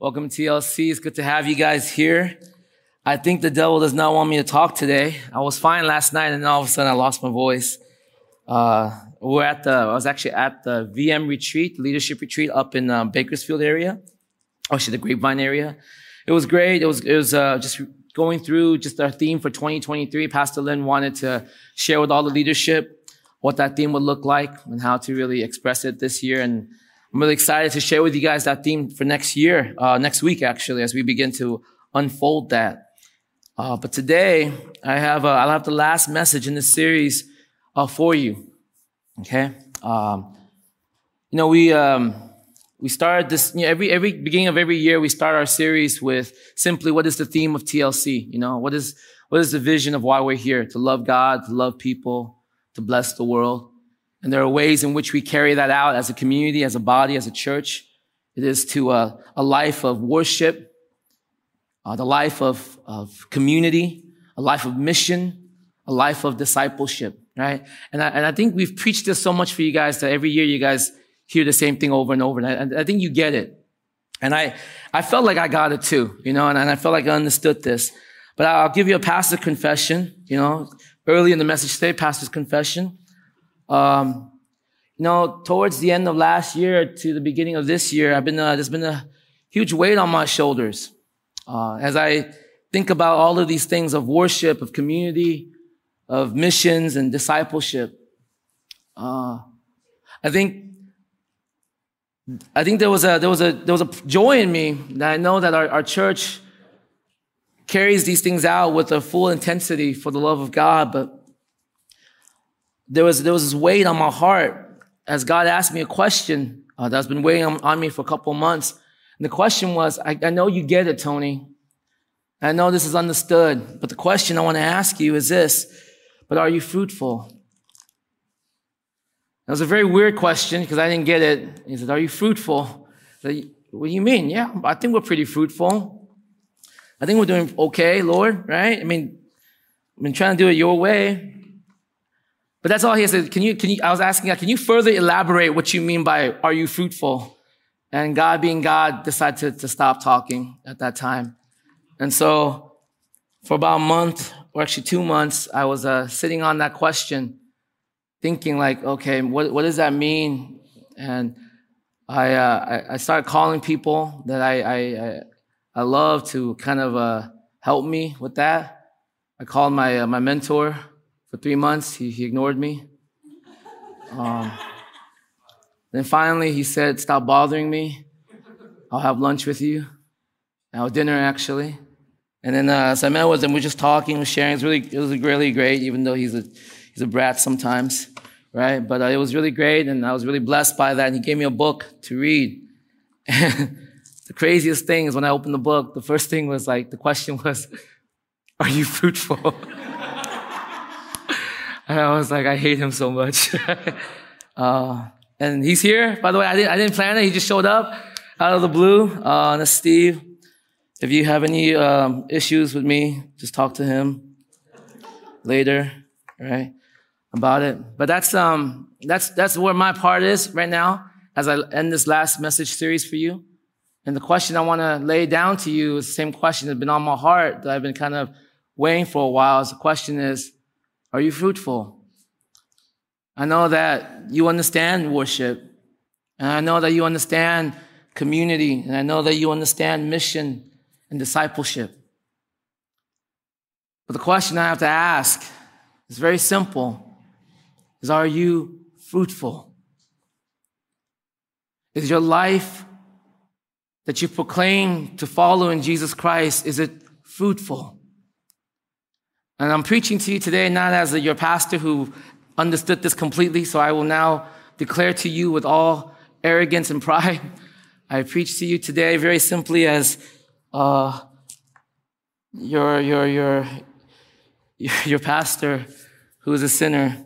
Welcome to TLC. It's good to have you guys here. I think the devil does not want me to talk today. I was fine last night and all of a sudden I lost my voice. Uh, we're at the, I was actually at the VM retreat, leadership retreat up in um, Bakersfield area. Actually, the Grapevine area. It was great. It was, it was, uh, just going through just our theme for 2023. Pastor Lynn wanted to share with all the leadership what that theme would look like and how to really express it this year. And I'm really excited to share with you guys that theme for next year, uh, next week actually, as we begin to unfold that. Uh, but today, I have uh, I'll have the last message in this series uh, for you. Okay, um, you know we um, we started this you know, every every beginning of every year we start our series with simply what is the theme of TLC? You know what is what is the vision of why we're here to love God, to love people, to bless the world. And there are ways in which we carry that out as a community, as a body, as a church. It is to a, a life of worship, uh, the life of, of community, a life of mission, a life of discipleship, right? And I, and I think we've preached this so much for you guys that every year you guys hear the same thing over and over. And I, I think you get it. And I, I felt like I got it too, you know, and, and I felt like I understood this. But I'll give you a pastor confession, you know, early in the message today, pastor's confession. Um, you know, towards the end of last year to the beginning of this year, I've been, uh, there's been a huge weight on my shoulders. Uh, as I think about all of these things of worship, of community, of missions and discipleship. Uh, I think, I think there was a, there was a, there was a joy in me that I know that our, our church carries these things out with a full intensity for the love of God, but there was, there was this weight on my heart as God asked me a question uh, that's been weighing on, on, me for a couple months. And the question was, I, I know you get it, Tony. I know this is understood, but the question I want to ask you is this, but are you fruitful? That was a very weird question because I didn't get it. He said, are you fruitful? Said, what do you mean? Yeah, I think we're pretty fruitful. I think we're doing okay, Lord, right? I mean, I've been trying to do it your way. But that's all he said. Can you, can you, I was asking can you further elaborate what you mean by are you fruitful? And God being God decided to, to stop talking at that time. And so for about a month or actually two months, I was uh, sitting on that question, thinking like, okay, what, what does that mean? And I, uh, I, I started calling people that I, I, I love to kind of uh, help me with that. I called my, uh, my mentor, for three months. He, he ignored me. Um, then finally, he said, Stop bothering me. I'll have lunch with you. Our dinner, actually. And then, uh, so I met with him. We were just talking, we sharing. It was really, it was really great, even though he's a, he's a brat sometimes, right? But uh, it was really great, and I was really blessed by that. And he gave me a book to read. The craziest thing is when I opened the book, the first thing was like, the question was, Are you fruitful? And I was like, I hate him so much. uh, and he's here, by the way. I didn't, I didn't plan it. He just showed up out of the blue. Uh, Steve. If you have any um, issues with me, just talk to him later, right? About it. But that's um that's that's where my part is right now as I end this last message series for you. And the question I want to lay down to you is the same question that's been on my heart that I've been kind of weighing for a while. the question is, are you fruitful? I know that you understand worship, and I know that you understand community, and I know that you understand mission and discipleship. But the question I have to ask is very simple is are you fruitful? Is your life that you proclaim to follow in Jesus Christ, is it fruitful? And I'm preaching to you today not as your pastor who understood this completely, so I will now declare to you with all arrogance and pride. I preach to you today very simply as uh, your, your, your, your pastor who is a sinner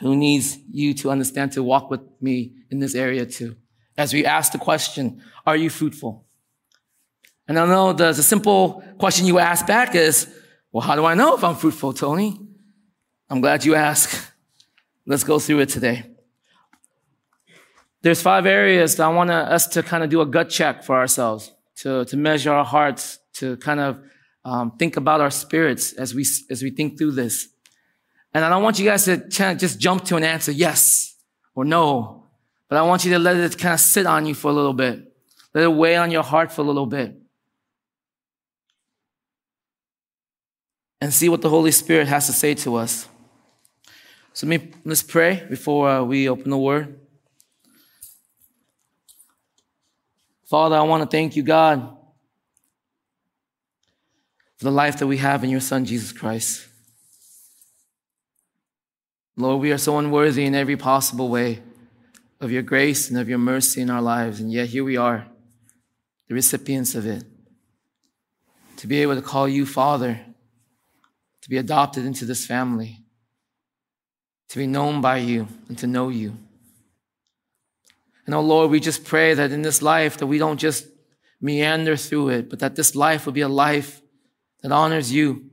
who needs you to understand to walk with me in this area too. As we ask the question, are you fruitful? And I know the, the simple question you ask back is, well, how do I know if I'm fruitful, Tony? I'm glad you asked. Let's go through it today. There's five areas that I want us to kind of do a gut check for ourselves. to, to measure our hearts, to kind of um, think about our spirits as we, as we think through this. And I don't want you guys to just jump to an answer, yes or no, but I want you to let it kind of sit on you for a little bit. Let it weigh on your heart for a little bit. And see what the Holy Spirit has to say to us. So let's pray before uh, we open the word. Father, I want to thank you, God, for the life that we have in your Son, Jesus Christ. Lord, we are so unworthy in every possible way of your grace and of your mercy in our lives, and yet here we are, the recipients of it. To be able to call you Father, to be adopted into this family, to be known by you and to know you. And oh Lord, we just pray that in this life that we don't just meander through it, but that this life will be a life that honors you,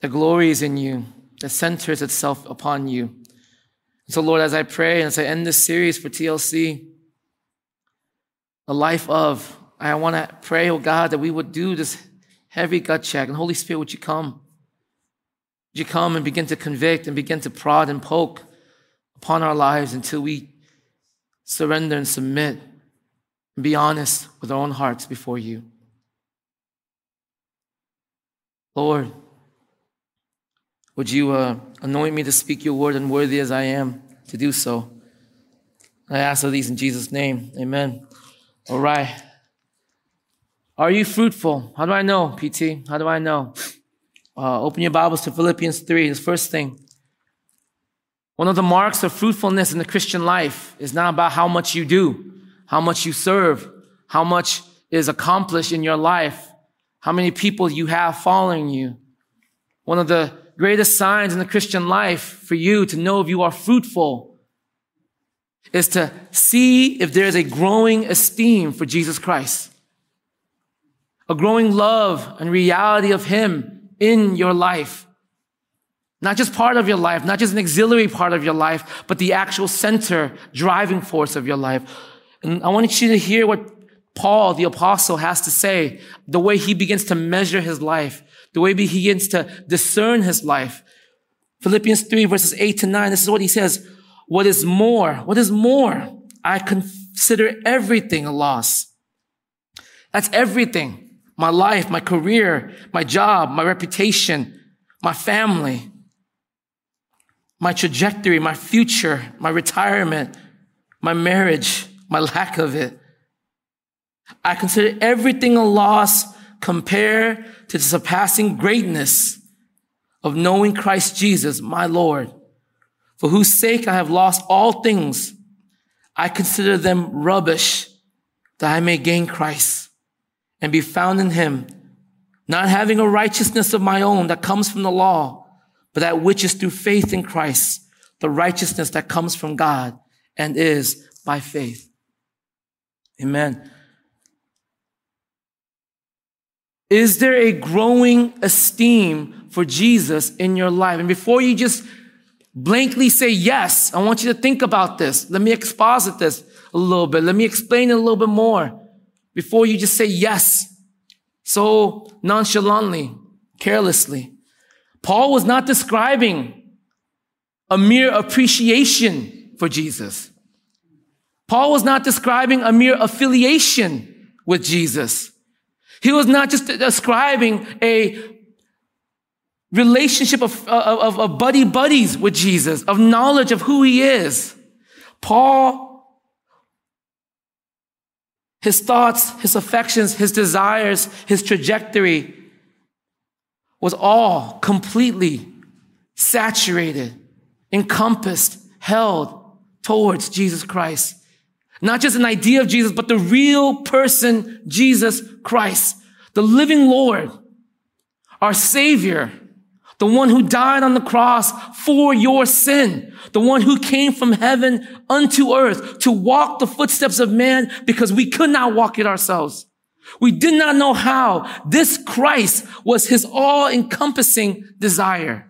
that glories in you, that centers itself upon you. And so Lord, as I pray and as I end this series for TLC, a life of, I want to pray, oh God, that we would do this heavy gut check. And Holy Spirit, would you come? Would you come and begin to convict and begin to prod and poke upon our lives until we surrender and submit and be honest with our own hearts before you. Lord, would you uh, anoint me to speak your word, and worthy as I am to do so? I ask of these in Jesus' name. Amen. All right. Are you fruitful? How do I know, PT? How do I know? Uh, open your Bibles to Philippians 3. The first thing. One of the marks of fruitfulness in the Christian life is not about how much you do, how much you serve, how much is accomplished in your life, how many people you have following you. One of the greatest signs in the Christian life for you to know if you are fruitful is to see if there is a growing esteem for Jesus Christ, a growing love and reality of Him in your life. Not just part of your life, not just an auxiliary part of your life, but the actual center, driving force of your life. And I want you to hear what Paul, the apostle, has to say, the way he begins to measure his life, the way he begins to discern his life. Philippians 3 verses 8 to 9, this is what he says. What is more? What is more? I consider everything a loss. That's everything. My life, my career, my job, my reputation, my family, my trajectory, my future, my retirement, my marriage, my lack of it. I consider everything a loss compared to the surpassing greatness of knowing Christ Jesus, my Lord, for whose sake I have lost all things. I consider them rubbish that I may gain Christ and be found in him, not having a righteousness of my own that comes from the law but that which is through faith in Christ, the righteousness that comes from God and is by faith. Amen. Is there a growing esteem for Jesus in your life? And before you just blankly say yes, I want you to think about this. Let me exposit this a little bit. Let me explain it a little bit more before you just say yes so nonchalantly, carelessly. Paul was not describing a mere appreciation for Jesus. Paul was not describing a mere affiliation with Jesus. He was not just describing a relationship of, of, of buddy buddies with Jesus, of knowledge of who he is. Paul his thoughts, his affections, his desires, his trajectory was all completely saturated, encompassed, held towards Jesus Christ. Not just an idea of Jesus, but the real person, Jesus Christ, the living Lord, our Savior, the one who died on the cross for your sin, the one who came from heaven unto earth to walk the footsteps of man because we could not walk it ourselves. We did not know how. This Christ was his all encompassing desire.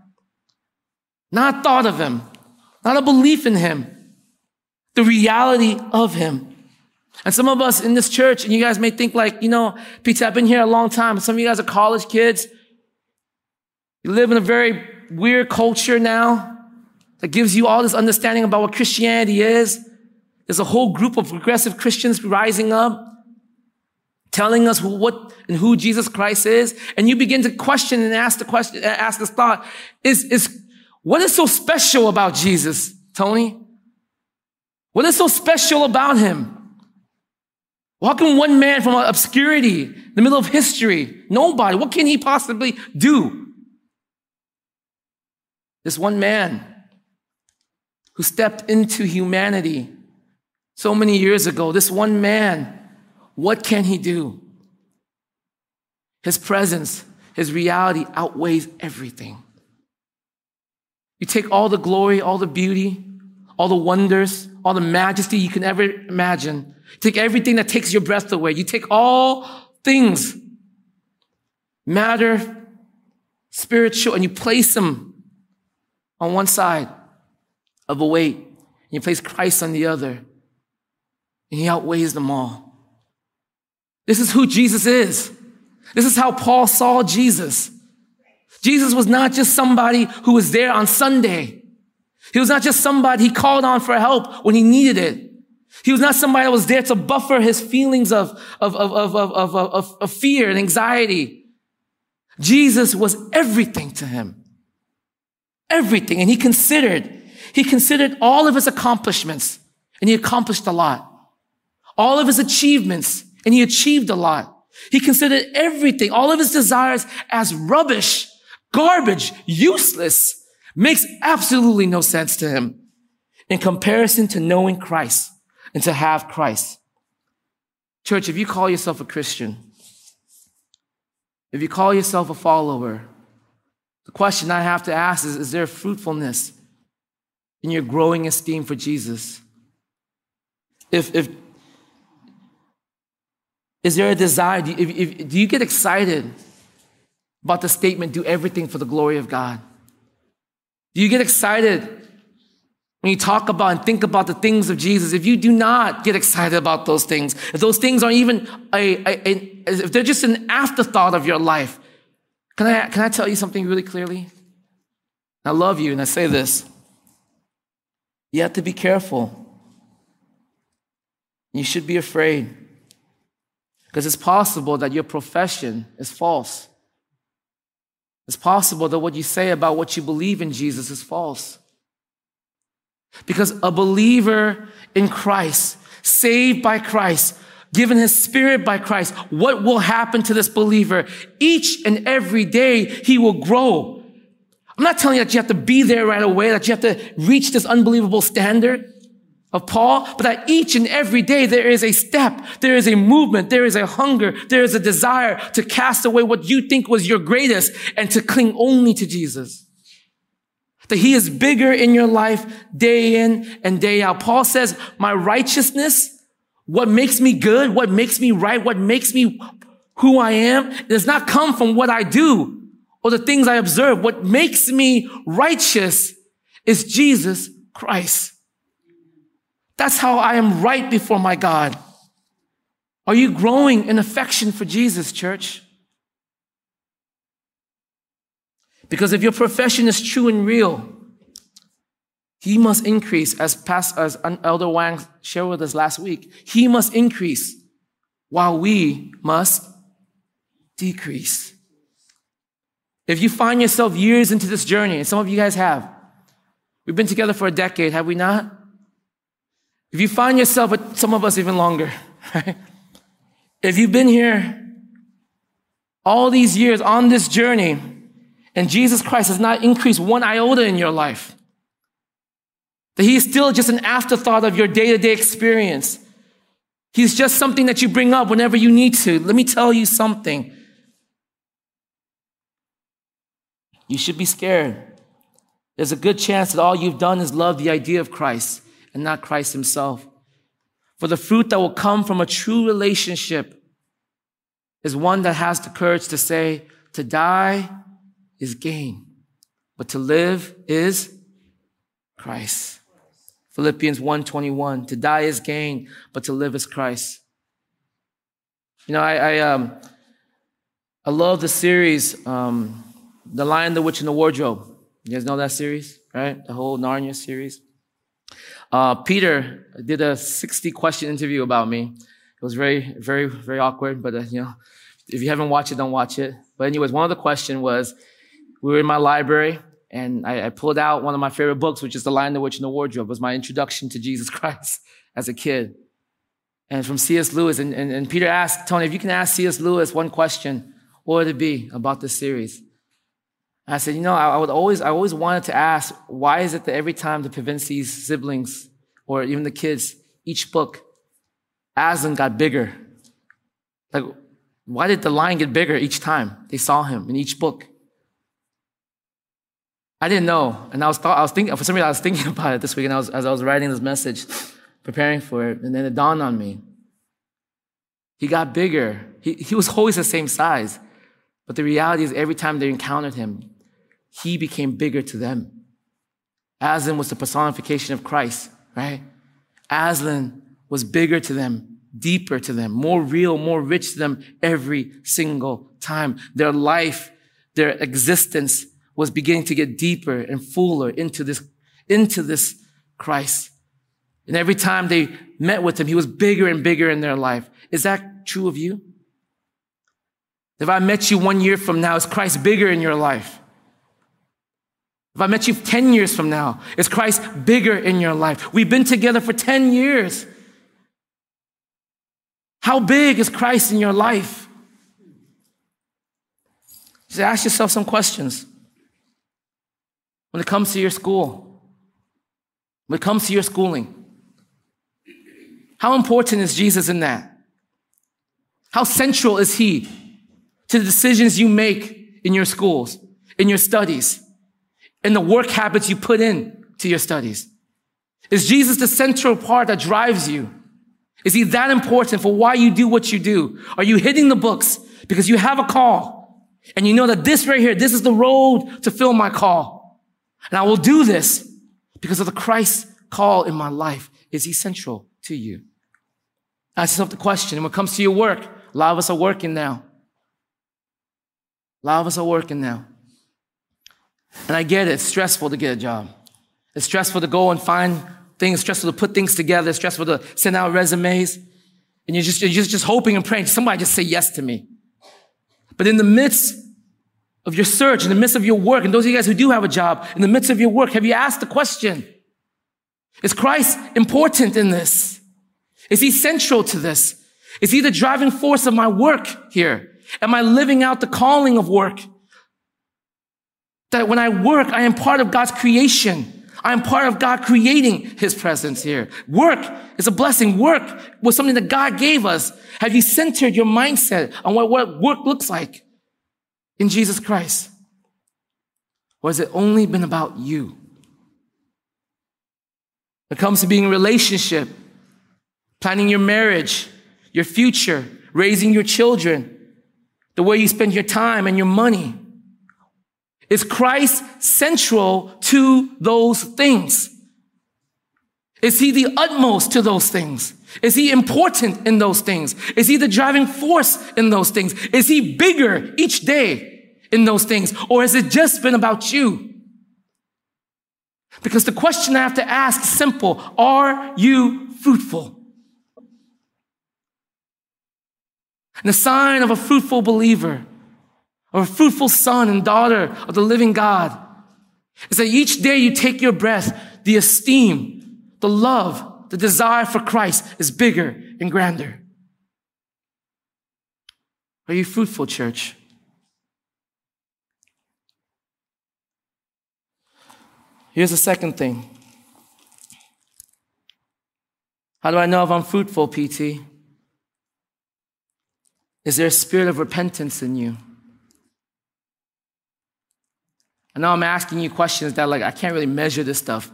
Not thought of him, not a belief in him, the reality of him. And some of us in this church, and you guys may think like, you know, Peter, I've been here a long time. Some of you guys are college kids. You live in a very weird culture now that gives you all this understanding about what Christianity is. There's a whole group of progressive Christians rising up, telling us what and who Jesus Christ is. And you begin to question and ask the question, ask this thought, is, is, what is so special about Jesus, Tony? What is so special about him? How can one man from obscurity, the middle of history, nobody, what can he possibly do? This one man who stepped into humanity so many years ago, this one man, what can he do? His presence, his reality outweighs everything. You take all the glory, all the beauty, all the wonders, all the majesty you can ever imagine. Take everything that takes your breath away. You take all things, matter, spiritual, and you place them on one side of a weight. And you place Christ on the other. And he outweighs them all. This is who Jesus is. This is how Paul saw Jesus. Jesus was not just somebody who was there on Sunday. He was not just somebody he called on for help when he needed it. He was not somebody that was there to buffer his feelings of, of, of, of, of, of, of fear and anxiety. Jesus was everything to him. Everything. And he considered, he considered all of his accomplishments and he accomplished a lot. All of his achievements and he achieved a lot. He considered everything, all of his desires as rubbish, garbage, useless, makes absolutely no sense to him in comparison to knowing Christ and to have Christ. Church, if you call yourself a Christian, if you call yourself a follower, the question I have to ask is, is there fruitfulness in your growing esteem for Jesus? If, if, is there a desire? Do you, if, if, do you get excited about the statement, do everything for the glory of God? Do you get excited when you talk about and think about the things of Jesus, if you do not get excited about those things, if those things aren't even a, a, a, if they're just an afterthought of your life, can I, can I tell you something really clearly? I love you and I say this. You have to be careful. You should be afraid. Because it's possible that your profession is false. It's possible that what you say about what you believe in Jesus is false. Because a believer in Christ, saved by Christ, given his spirit by Christ, what will happen to this believer? Each and every day, he will grow. I'm not telling you that you have to be there right away, that you have to reach this unbelievable standard of Paul, but that each and every day there is a step, there is a movement, there is a hunger, there is a desire to cast away what you think was your greatest and to cling only to Jesus that he is bigger in your life day in and day out. Paul says, my righteousness, what makes me good, what makes me right, what makes me who I am, does not come from what I do or the things I observe. What makes me righteous is Jesus Christ. That's how I am right before my God. Are you growing in affection for Jesus, church? Because if your profession is true and real, he must increase, as, past, as Elder Wang shared with us last week. He must increase while we must decrease. If you find yourself years into this journey, and some of you guys have, we've been together for a decade, have we not? If you find yourself, but some of us even longer, right? If you've been here all these years on this journey, and Jesus Christ has not increased one iota in your life. That he is still just an afterthought of your day to day experience. He's just something that you bring up whenever you need to. Let me tell you something. You should be scared. There's a good chance that all you've done is love the idea of Christ and not Christ himself. For the fruit that will come from a true relationship is one that has the courage to say, to die is gain, but to live is Christ. Philippians 1:21. To die is gain, but to live is Christ. You know, I, I um I love the series, um, The Lion, the Witch, and the Wardrobe. You guys know that series, right? The whole Narnia series. Uh, Peter did a 60 question interview about me. It was very, very, very awkward, but uh, you know, if you haven't watched it, don't watch it. But anyways, one of the questions was, we were in my library and I, I, pulled out one of my favorite books, which is The Lion, the Witch, and the Wardrobe. It was my introduction to Jesus Christ as a kid. And from C.S. Lewis. And, and, and Peter asked, Tony, if you can ask C.S. Lewis one question, what would it be about this series? I said, you know, I, would always, I always wanted to ask, why is it that every time the Pevensies siblings or even the kids, each book, Aslan got bigger? Like, why did the lion get bigger each time they saw him in each book? I didn't know. And I was, I was thinking, for some reason, I was thinking about it this week and I was, as I was writing this message, preparing for it. And then it dawned on me. He got bigger. He, he was always the same size. But the reality is, every time they encountered him, he became bigger to them. Aslan was the personification of Christ, right? Aslan was bigger to them, deeper to them, more real, more rich to them every single time. Their life, their existence was beginning to get deeper and fuller into this, into this Christ. And every time they met with him, he was bigger and bigger in their life. Is that true of you? If I met you one year from now, is Christ bigger in your life? If I met you 10 years from now, is Christ bigger in your life? We've been together for 10 years. How big is Christ in your life? Just ask yourself some questions. When it comes to your school, when it comes to your schooling, how important is Jesus in that? How central is he to the decisions you make in your schools, in your studies, in the work habits you put in to your studies? Is Jesus the central part that drives you? Is he that important for why you do what you do? Are you hitting the books because you have a call and you know that this right here, this is the road to fill my call? And I will do this because of the Christ call in my life. Is essential to you? Ask yourself the question. When it comes to your work, a lot of us are working now. A lot of us are working now. And I get it. It's stressful to get a job. It's stressful to go and find things, it's stressful to put things together, it's stressful to send out resumes. And you're just, you're just, just hoping and praying somebody just say yes to me. But in the midst of your search, in the midst of your work, and those of you guys who do have a job, in the midst of your work, have you asked the question, is Christ important in this? Is he central to this? Is he the driving force of my work here? Am I living out the calling of work? That when I work, I am part of God's creation. I am part of God creating his presence here. Work is a blessing. Work was something that God gave us. Have you centered your mindset on what, work looks like? In Jesus Christ? Or has it only been about you? When it comes to being a relationship, planning your marriage, your future, raising your children, the way you spend your time and your money. Is Christ central to those things? Is he the utmost to those things? Is he important in those things? Is he the driving force in those things? Is he bigger each day in those things? Or has it just been about you? Because the question I have to ask is simple. Are you fruitful? And the sign of a fruitful believer, or a fruitful son and daughter of the living God, is that each day you take your breath, the esteem, the love, the desire for Christ is bigger and grander. Are you fruitful, church? Here's the second thing. How do I know if I'm fruitful, PT? Is there a spirit of repentance in you? I know I'm asking you questions that, like, I can't really measure this stuff.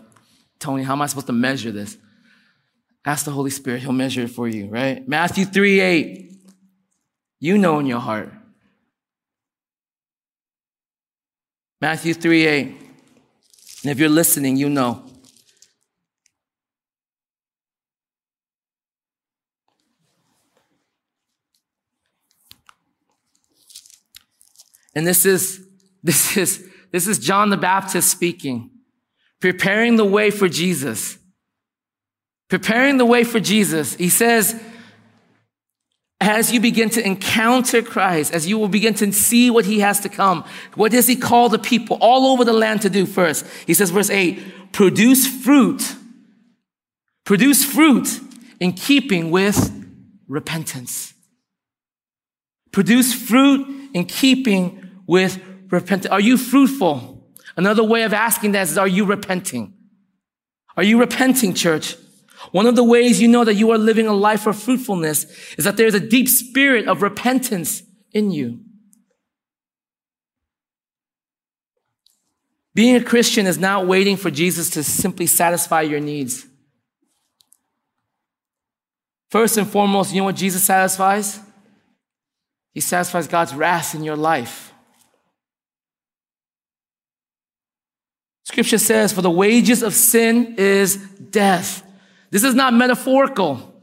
Tony, how am I supposed to measure this? Ask the Holy Spirit, He'll measure it for you, right? Matthew 3 8. You know in your heart. Matthew 3 8. And if you're listening, you know. And this is, this is, this is John the Baptist speaking, preparing the way for Jesus. Preparing the way for Jesus. He says, as you begin to encounter Christ, as you will begin to see what he has to come, what does he call the people all over the land to do first? He says, verse 8, produce fruit. Produce fruit in keeping with repentance. Produce fruit in keeping with repentance. Are you fruitful? Another way of asking that is, are you repenting? Are you repenting, church? One of the ways you know that you are living a life of fruitfulness is that there's a deep spirit of repentance in you. Being a Christian is not waiting for Jesus to simply satisfy your needs. First and foremost, you know what Jesus satisfies? He satisfies God's wrath in your life. Scripture says, For the wages of sin is death. This is not metaphorical.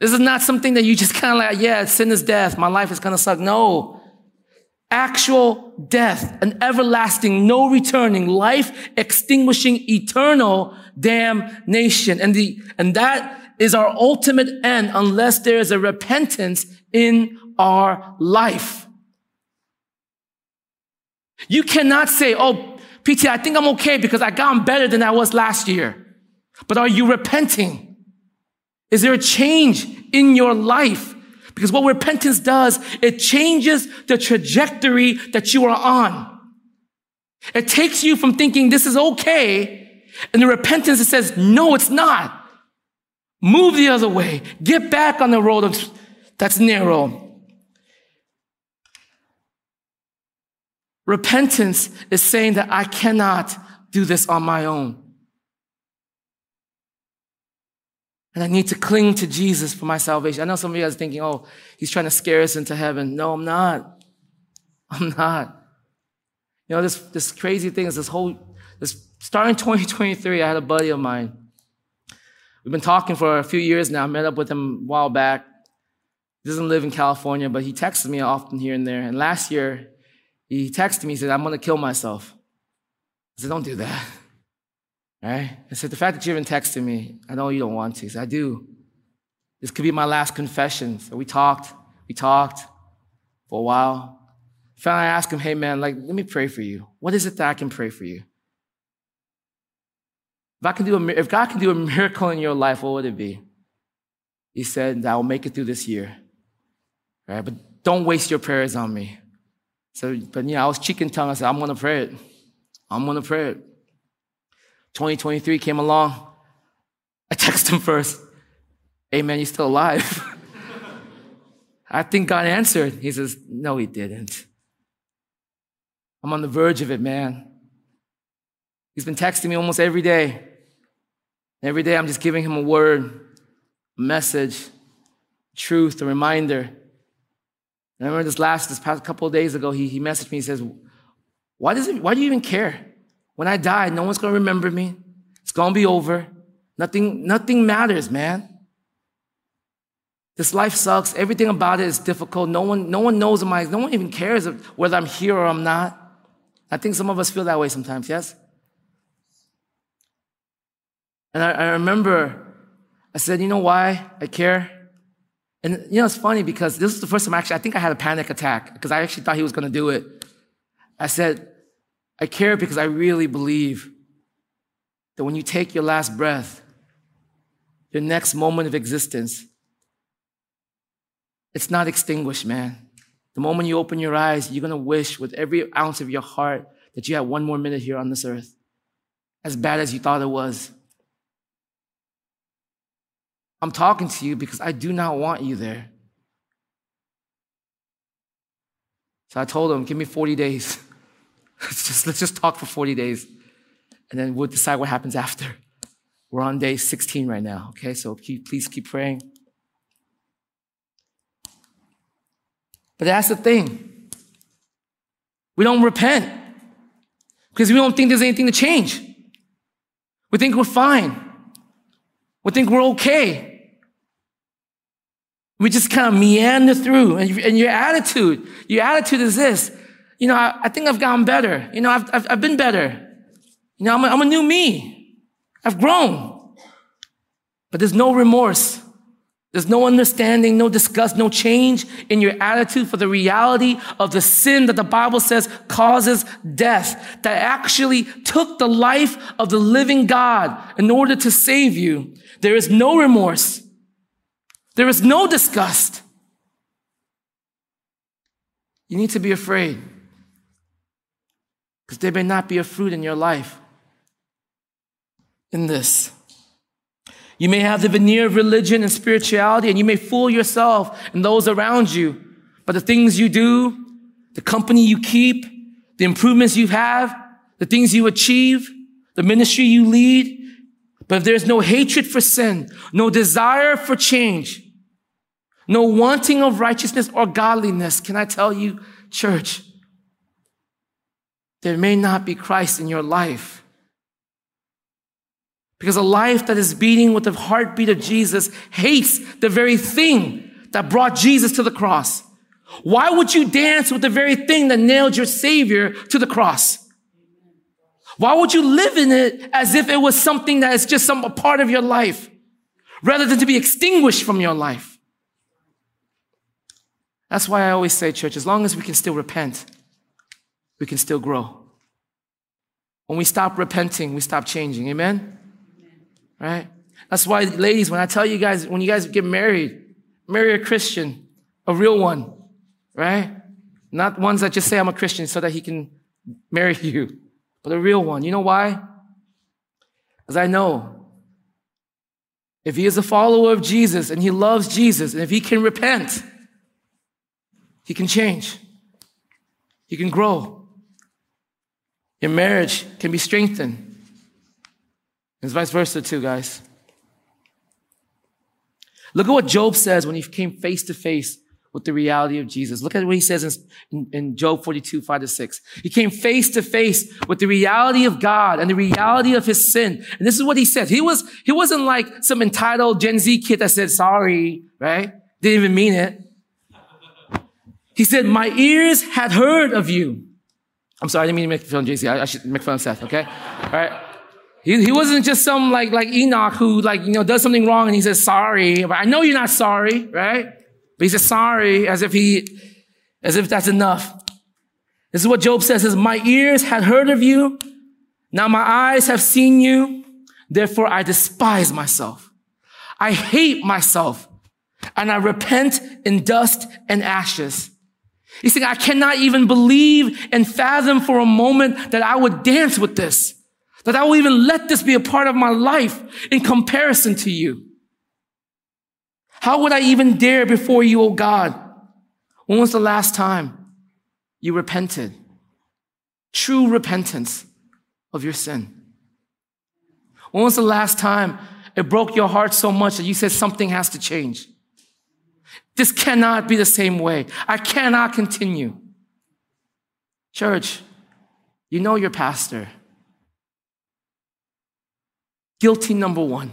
This is not something that you just kind of like, yeah, sin is death. My life is going to suck. No. Actual death, an everlasting, no returning, life extinguishing, eternal damnation. And the, and that is our ultimate end unless there is a repentance in our life. You cannot say, oh, PT, I think I'm okay because I got better than I was last year. But are you repenting? Is there a change in your life? Because what repentance does, it changes the trajectory that you are on. It takes you from thinking this is okay, and the repentance that says, no, it's not. Move the other way. Get back on the road that's narrow. Repentance is saying that I cannot do this on my own. And I need to cling to Jesus for my salvation. I know some of you guys are thinking, oh, he's trying to scare us into heaven. No, I'm not. I'm not. You know, this, this crazy thing is this whole, this, starting 2023, I had a buddy of mine. We've been talking for a few years now. I met up with him a while back. He doesn't live in California, but he texts me often here and there. And last year, he texted me, he said, I'm going to kill myself. I said, don't do that. Right? I said, the fact that you haven't texted me, I know you don't want to. He I do. This could be my last confession. So we talked, we talked for a while. Finally, I asked him, hey man, like, let me pray for you. What is it that I can pray for you? If I can do a, if God can do a miracle in your life, what would it be? He said, I will make it through this year. Right? But don't waste your prayers on me. So, but know, I was cheek and tongue. I said, I'm gonna pray it. I'm gonna pray it. 2023 came along. I text him first. Hey man, you still alive? I think God answered. He says, No, he didn't. I'm on the verge of it, man. He's been texting me almost every day. Every day I'm just giving him a word, a message, truth, a reminder. And I remember this last, this past couple of days ago, he, he messaged me, he says, why, does it, why do you even care? When I die, no one's to remember me. It's to be over. Nothing, nothing matters, man. This life sucks. Everything about it is difficult. No one, no one knows my, no one even cares whether I'm here or I'm not. I think some of us feel that way sometimes, yes? And I, I remember I said, you know why I care? And you know, it's funny because this is the first time actually, I think I had a panic attack because I actually thought he was going to do it. I said, I care because I really believe that when you take your last breath, your next moment of existence, it's not extinguished, man. The moment you open your eyes, you're to wish with every ounce of your heart that you had one more minute here on this earth, as bad as you thought it was. I'm talking to you because I do not want you there. So I told him, give me 40 days. Let's just, let's just talk for 40 days and then we'll decide what happens after. We're on day 16 right now, okay? So keep, please keep praying. But that's the thing. We don't repent because we don't think there's anything to change. We think we're fine. We think we're okay. We just kind of meander through. And, and your attitude, your attitude is this you know, I, I think I've gotten better. You know, I've, I've, I've been better. You know, I'm a, I'm a new me. I've grown. But there's no remorse. There's no understanding, no disgust, no change in your attitude for the reality of the sin that the Bible says causes death, that actually took the life of the living God in order to save you. There is no remorse. There is no disgust. You need to be afraid because there may not be a fruit in your life in this. You may have the veneer of religion and spirituality, and you may fool yourself and those around you. But the things you do, the company you keep, the improvements you have, the things you achieve, the ministry you lead, but if there's no hatred for sin, no desire for change, no wanting of righteousness or godliness, can I tell you, church, there may not be Christ in your life. Because a life that is beating with the heartbeat of Jesus hates the very thing that brought Jesus to the cross. Why would you dance with the very thing that nailed your Savior to the cross? Why would you live in it as if it was something that is just some part of your life rather than to be extinguished from your life? That's why I always say, church, as long as we can still repent, we can still grow. When we stop repenting, we stop changing. Amen? right? That's why, ladies, when I tell you guys, when you guys get married, marry a Christian, a real one, right? Not ones that just say I'm a Christian so that he can marry you, but a real one. You know why? Because I know if he is a follower of Jesus and he loves Jesus, and if he can repent, he can change. He can grow. Your marriage can be strengthened. It's vice versa too, guys. Look at what Job says when he came face to face with the reality of Jesus. Look at what he says in, in, Job 42, 5 to 6. He came face to face with the reality of God and the reality of his sin. And this is what he said. He was, he wasn't like some entitled Gen Z kid that said sorry, right? Didn't even mean it. He said, my ears had heard of you. I'm sorry, I didn't mean to make fun of Gen Z. I, I should make fun of Seth, okay? All right. He, he wasn't just some like, like Enoch who like, you know, does something wrong and he says sorry. But I know you're not sorry, right? But he says sorry as if he, as if that's enough. This is what Job says, says, my ears had heard of you. Now my eyes have seen you. Therefore I despise myself. I hate myself and I repent in dust and ashes. He's saying, I cannot even believe and fathom for a moment that I would dance with this. That I will even let this be a part of my life in comparison to you. How would I even dare before you, oh God? When was the last time you repented? True repentance of your sin. When was the last time it broke your heart so much that you said something has to change? This cannot be the same way. I cannot continue. Church, you know your pastor. Guilty number one.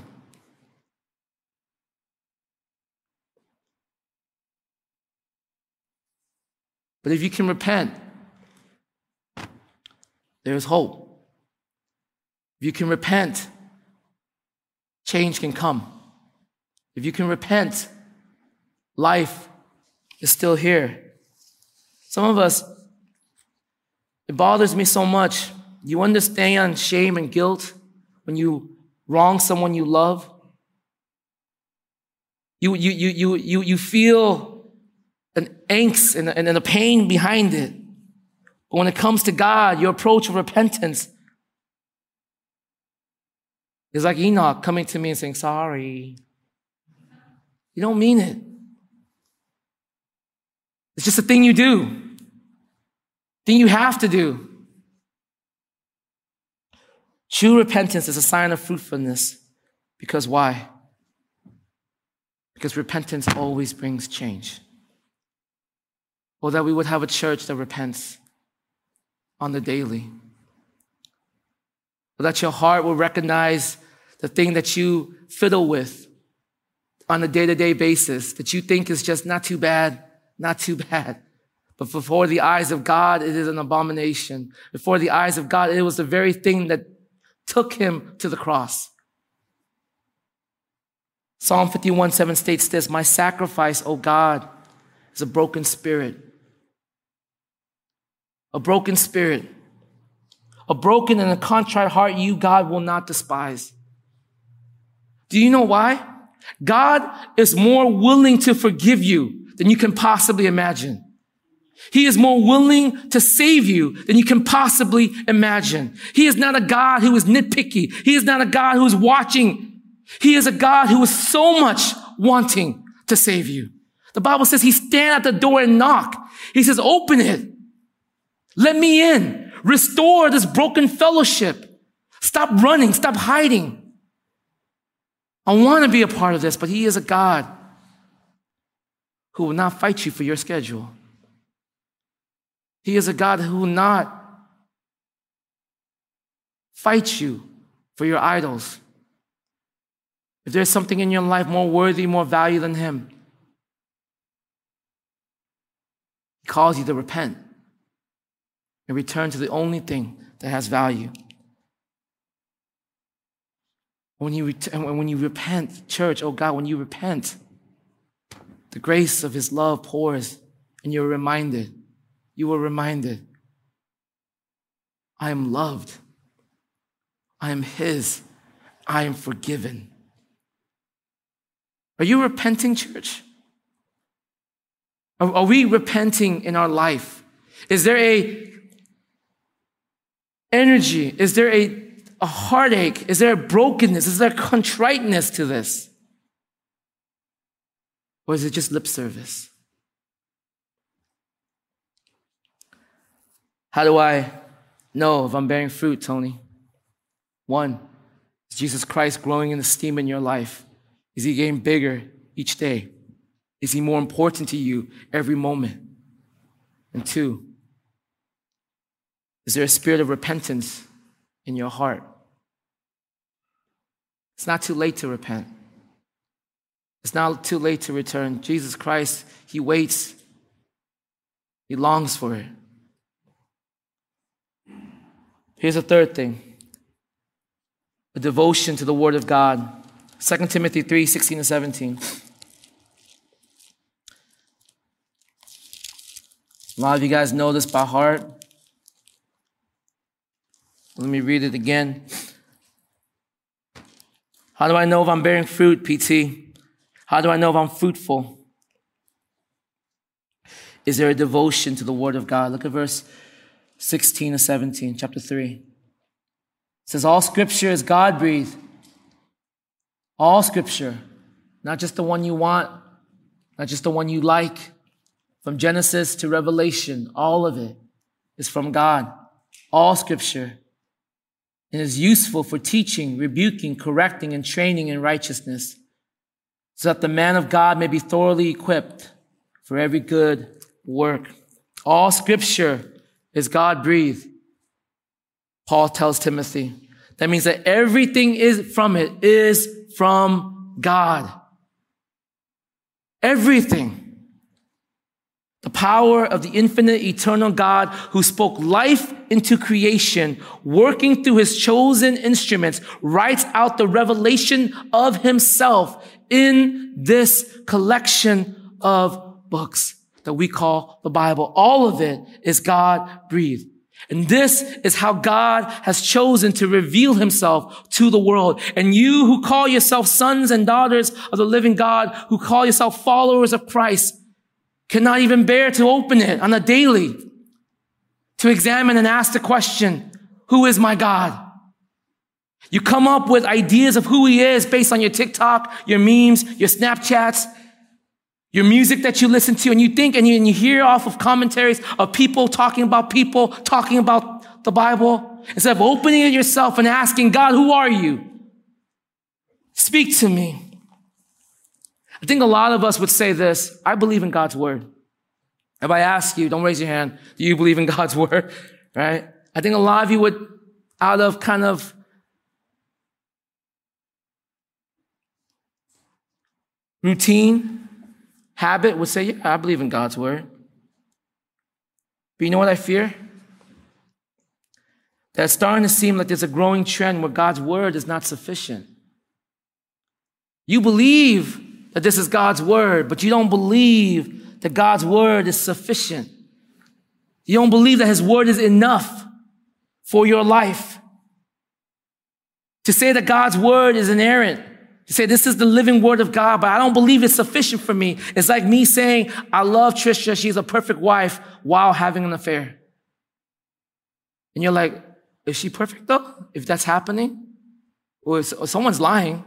But if you can repent, there is hope. If you can repent, change can come. If you can repent, life is still here. Some of us, it bothers me so much. You understand shame and guilt when you wrong someone you love. You, you, you, you, you, you feel an angst and, and, and a pain behind it. But when it comes to God, your approach of repentance is like Enoch coming to me and saying, Sorry. You don't mean it. It's just a thing you do, thing you have to do. True repentance is a sign of fruitfulness. Because why? Because repentance always brings change. Or that we would have a church that repents on the daily. Or that your heart will recognize the thing that you fiddle with on a day to day basis that you think is just not too bad, not too bad. But before the eyes of God, it is an abomination. Before the eyes of God, it was the very thing that took him to the cross. Psalm 51 7 states this My sacrifice, O God, is a broken spirit. A broken spirit. A broken and a contrite heart, you, God, will not despise. Do you know why? God is more willing to forgive you than you can possibly imagine. He is more willing to save you than you can possibly imagine. He is not a God who is nitpicky. He is not a God who is watching. He is a God who is so much wanting to save you. The Bible says he stand at the door and knock. He says, open it. Let me in. Restore this broken fellowship. Stop running. Stop hiding. I want to be a part of this, but he is a God who will not fight you for your schedule. He is a God who will not fight you for your idols. If there's something in your life more worthy, more value than Him, He calls you to repent and return to the only thing that has value. When you, ret- when you repent, church, oh God, when you repent, the grace of His love pours and you're reminded you were reminded I am loved. I am His. I am forgiven. Are you repenting, church? Are, we repenting in our life? Is there a energy? Is there a, a heartache? Is there a brokenness? Is there a contriteness to this? Or is it just lip service? How do I know if I'm bearing fruit, Tony? One, is Jesus Christ growing in esteem in your life? Is he getting bigger each day? Is he more important to you every moment? And two, is there a spirit of repentance in your heart? It's not too late to repent. It's not too late to return. Jesus Christ, He waits. He longs for it. Here's a third thing a devotion to the Word of God. 2 Timothy 3 16 and 17. A lot of you guys know this by heart. Let me read it again. How do I know if I'm bearing fruit, PT? How do I know if I'm fruitful? Is there a devotion to the Word of God? Look at verse 16 to 17, chapter 3. It says, All scripture is God breathed. All scripture, not just the one you want, not just the one you like. From Genesis to Revelation, all of it is from God. All scripture. And is useful for teaching, rebuking, correcting, and training in righteousness, so that the man of God may be thoroughly equipped for every good work. All scripture is God breathed. Paul tells Timothy. That means that everything is from it is from God. Everything. The power of the infinite eternal God who spoke life into creation, working through his chosen instruments, writes out the revelation of himself in this collection of books that we call the Bible. All of it is God breathed. And this is how God has chosen to reveal himself to the world. And you who call yourself sons and daughters of the living God, who call yourself followers of Christ, cannot even bear to open it on a daily to examine and ask the question, who is my God? You come up with ideas of who he is based on your TikTok, your memes, your Snapchats, your music that you listen to and you think and you, and you hear off of commentaries of people talking about people, talking about the Bible, instead of opening it yourself and asking God, who are you? Speak to me. I think a lot of us would say this, I believe in God's word. If I ask you, don't raise your hand, do you believe in God's word? Right? I think a lot of you would, out of kind of routine, habit would say, Yeah, I believe in God's word. But you know what I fear? That it's starting to seem like there's a growing trend where God's word is not sufficient. You believe that this is God's word, but you don't believe that God's word is sufficient. You don't believe that his word is enough for your life. To say that God's word is inerrant, to say this is the living word of God, but I don't believe it's sufficient for me. It's like me saying, I love Trisha, she's a perfect wife while having an affair. And you're like, is she perfect though? If that's happening? Or, or someone's lying.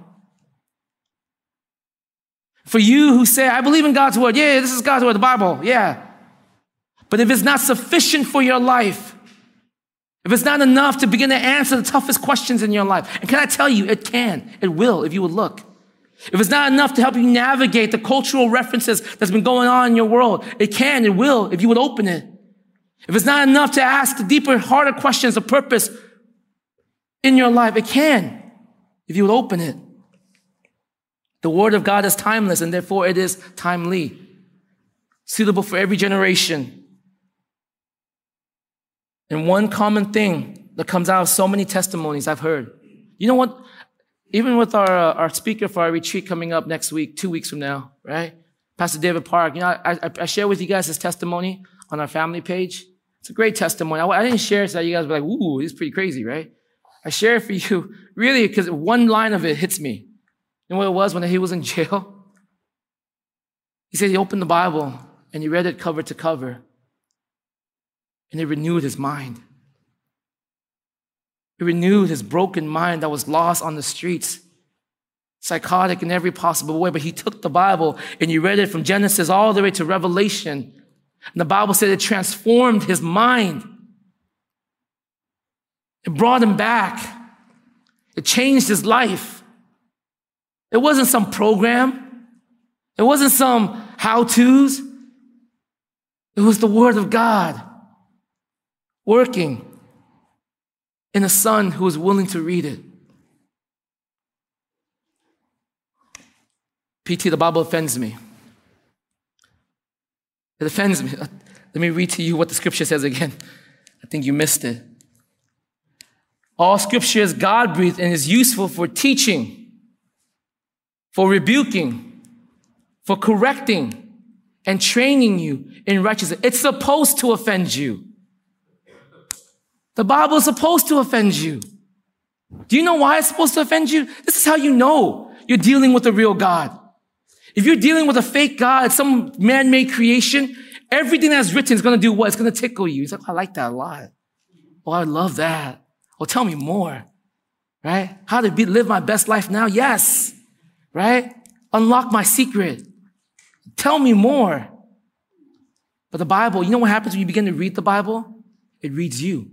For you who say, I believe in God's word. Yeah, this is God's word, the Bible. Yeah. But if it's not sufficient for your life, if it's not enough to begin to answer the toughest questions in your life, and can I tell you, it can, it will, if you would look. If it's not enough to help you navigate the cultural references that's been going on in your world, it can, it will, if you would open it. If it's not enough to ask the deeper, harder questions of purpose in your life, it can, if you would open it. The word of God is timeless and therefore it is timely, suitable for every generation. And one common thing that comes out of so many testimonies I've heard. You know what? Even with our, uh, our speaker for our retreat coming up next week, two weeks from now, right? Pastor David Park, you know, I, I, I share with you guys his testimony on our family page. It's a great testimony. I, I didn't share it so that you guys were like, ooh, it's pretty crazy, right? I share it for you really because one line of it hits me. You know what it was when he was in jail? He said he opened the Bible and he read it cover to cover. And it renewed his mind. It renewed his broken mind that was lost on the streets, psychotic in every possible way. But he took the Bible and he read it from Genesis all the way to Revelation. And the Bible said it transformed his mind. It brought him back. It changed his life. It wasn't some program. It wasn't some how to's. It was the Word of God working in a son who was willing to read it. PT, the Bible offends me. It offends me. Uh, let me read to you what the scripture says again. I think you missed it. All scripture is God breathed and is useful for teaching, for rebuking, for correcting, and training you in righteousness. It's supposed to offend you. The Bible is supposed to offend you. Do you know why it's supposed to offend you? This is how you know you're dealing with a real God. If you're dealing with a fake God, some man-made creation, everything that's written is going to do what? It's going to tickle you. It's like, I like that a lot. Oh, I love that. Oh, tell me more. Right? How to be, live my best life now? Yes. Right? Unlock my secret. Tell me more. But the Bible, you know what happens when you begin to read the Bible? It reads you.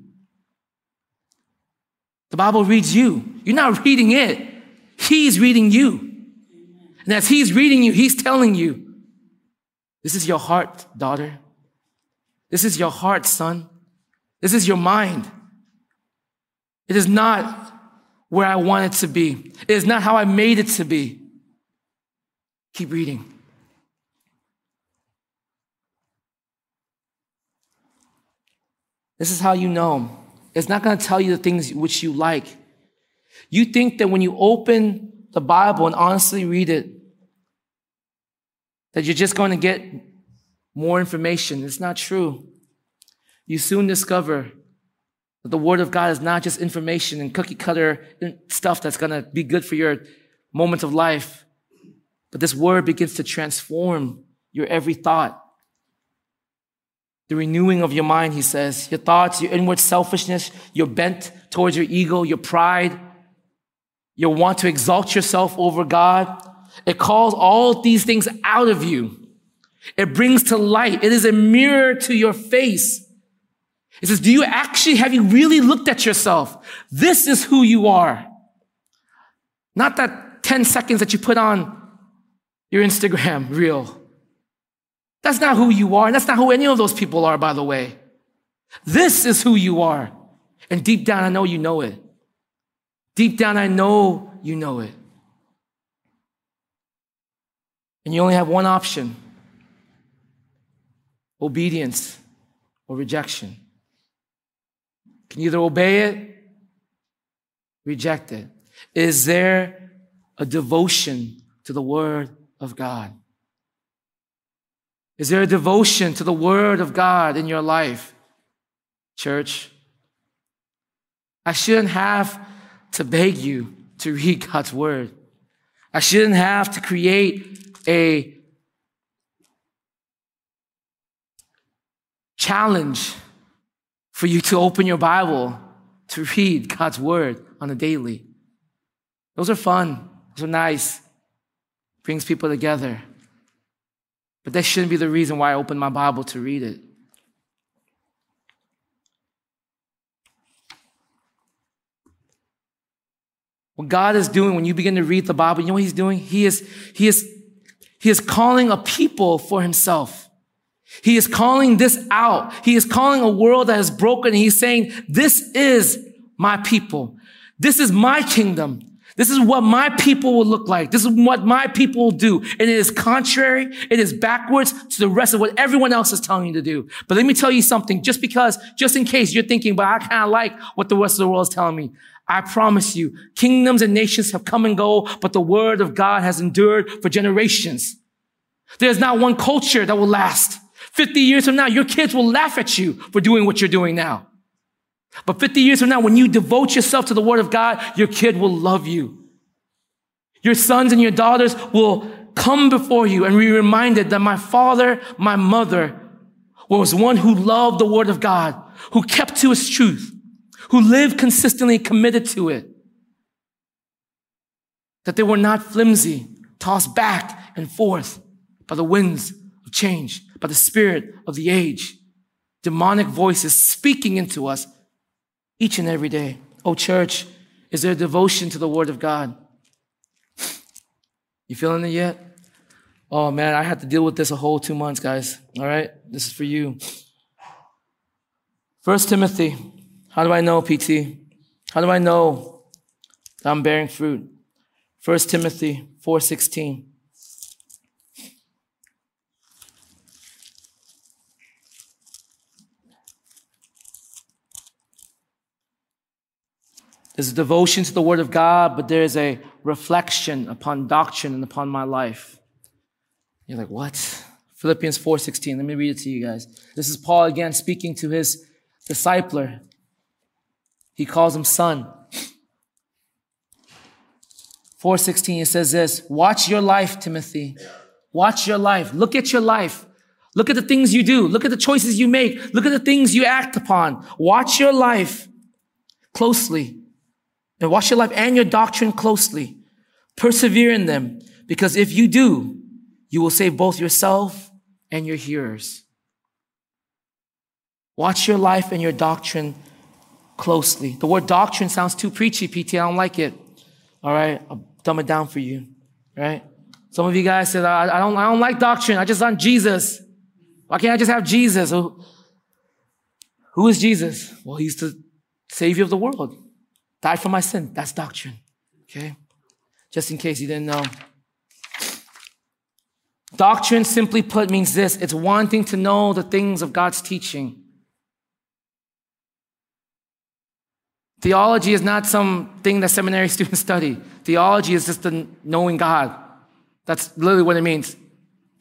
The Bible reads you. You're not reading it. He's reading you. And as he's reading you, he's telling you, this is your heart, daughter. This is your heart, son. This is your mind. It is not where I want it to be. It is not how I made it to be. Keep reading. This is how you know it's not going to tell you the things which you like. You think that when you open the Bible and honestly read it, that you're just going to get more information. It's not true. You soon discover that the Word of God is not just information and cookie cutter stuff that's going to be good for your moment of life, but this Word begins to transform your every thought the renewing of your mind, he says, your thoughts, your inward selfishness, your bent towards your ego, your pride, your want to exalt yourself over God. It calls all these things out of you. It brings to light. It is a mirror to your face. It says, do you actually, have you really looked at yourself? This is who you are. Not that 10 seconds that you put on your Instagram reel. That's not who you are. And that's not who any of those people are, by the way. This is who you are. And deep down, I know you know it. Deep down, I know you know it. And you only have one option obedience or rejection. Can you can either obey it, reject it. Is there a devotion to the Word of God? Is there a devotion to the Word of God in your life, church? I shouldn't have to beg you to read God's Word. I shouldn't have to create a challenge for you to open your Bible to read God's Word on a daily. Those are fun. Those are nice. Brings people together. But that shouldn't be the reason why I open my Bible to read it. What God is doing when you begin to read the Bible, you know what He's doing? He is, He is, He is calling a people for Himself. He is calling this out. He is calling a world that is broken. He's saying, this is my people. This is my kingdom. This is what my people will look like. This is what my people will do. And it is contrary. It is backwards to the rest of what everyone else is telling you to do. But let me tell you something, just because, just in case you're thinking, but I kind of like what the rest of the world is telling me. I promise you, kingdoms and nations have come and go, but the word of God has endured for generations. There's not one culture that will last. 50 years from now, your kids will laugh at you for doing what you're doing now. But 50 years from now, when you devote yourself to the word of God, your kid will love you. Your sons and your daughters will come before you and be reminded that my father, my mother was one who loved the word of God, who kept to his truth, who lived consistently committed to it. That they were not flimsy, tossed back and forth by the winds of change, by the spirit of the age. Demonic voices speaking into us each and every day. Oh, church, is there devotion to the Word of God? You feeling it yet? Oh man, I had to deal with this a whole two months, guys. All right, this is for you. First Timothy, how do I know, PT? How do I know that I'm bearing fruit? First Timothy 4:16. There's a devotion to the Word of God, but there is a reflection upon doctrine and upon my life. You're like, what? Philippians 4.16. Let me read it to you guys. This is Paul again speaking to his discipler. He calls him son. 4.16, it says this, watch your life, Timothy. Watch your life. Look at your life. Look at the things you do. Look at the choices you make. Look at the things you act upon. Watch your life closely and watch your life and your doctrine closely. Persevere in them, because if you do, you will save both yourself and your hearers. Watch your life and your doctrine closely. The word doctrine sounds too preachy, PT. I don't like it. All right, I'll dumb it down for you. Right? Some of you guys said, I, I don't, I don't like doctrine. I just want Jesus. Why can't I just have Jesus? Who is Jesus? Well, he's the savior of the world. Died for my sin. That's doctrine. Okay? Just in case you didn't know. Doctrine, simply put, means this it's wanting to know the things of God's teaching. Theology is not something that seminary students study. Theology is just the knowing God. That's literally what it means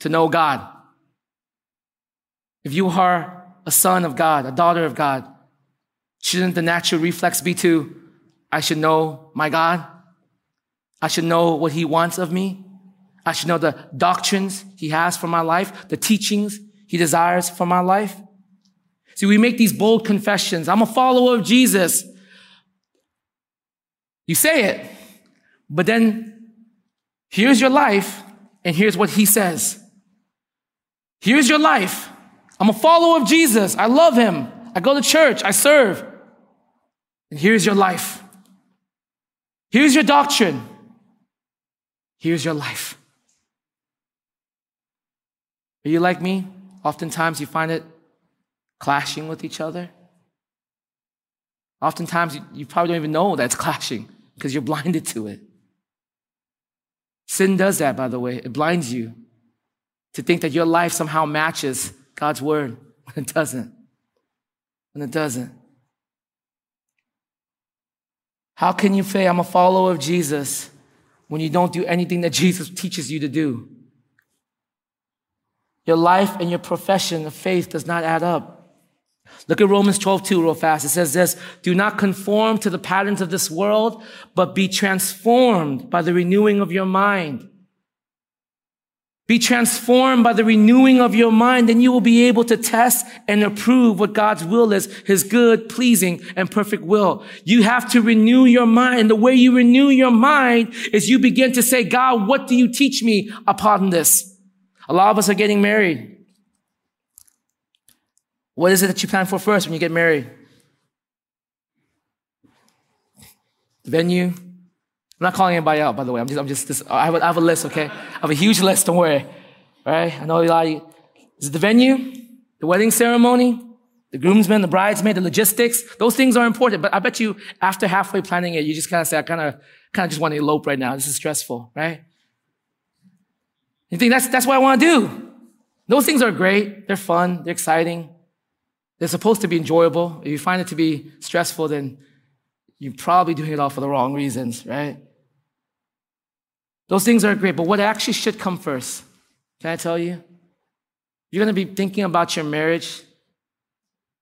to know God. If you are a son of God, a daughter of God, shouldn't the natural reflex be to I should know my God. I should know what he wants of me. I should know the doctrines he has for my life, the teachings he desires for my life. See, we make these bold confessions. I'm a follower of Jesus. You say it, but then here's your life, and here's what he says. Here's your life. I'm a follower of Jesus. I love him. I go to church. I serve. And here's your life. Here's your doctrine. Here's your life. Are you like me? Oftentimes you find it clashing with each other. Oftentimes you, probably don't even know that's clashing because you're blinded to it. Sin does that, by the way. It blinds you to think that your life somehow matches God's word when it doesn't. when it doesn't? How can you say, I'm a follower of Jesus, when you don't do anything that Jesus teaches you to do? Your life and your profession of faith does not add up. Look at Romans 12, 2 real fast. It says this, do not conform to the patterns of this world, but be transformed by the renewing of your mind. Be transformed by the renewing of your mind, and you will be able to test and approve what God's will is, His good, pleasing, and perfect will. You have to renew your mind. And the way you renew your mind is you begin to say, God, what do you teach me upon this? A lot of us are getting married. What is it that you plan for first when you get married? Venue. I'm not calling anybody out, by the way. I'm just, I'm just, this, I, have a, I have a list, okay? I have a huge list, don't worry. Right? I know a lot of you. Is it the venue? The wedding ceremony? The groomsmen, the bridesmaid, the logistics? Those things are important, but I bet you after halfway planning it, you just kind of say, I kind of, kind of just want to elope right now. This is stressful, right? You think that's, that's what I want to do. Those things are great. They're fun. They're exciting. They're supposed to be enjoyable. If you find it to be stressful, then you're probably doing it all for the wrong reasons, right? Those things are great, but what actually should come first? Can I tell you? You're gonna be thinking about your marriage.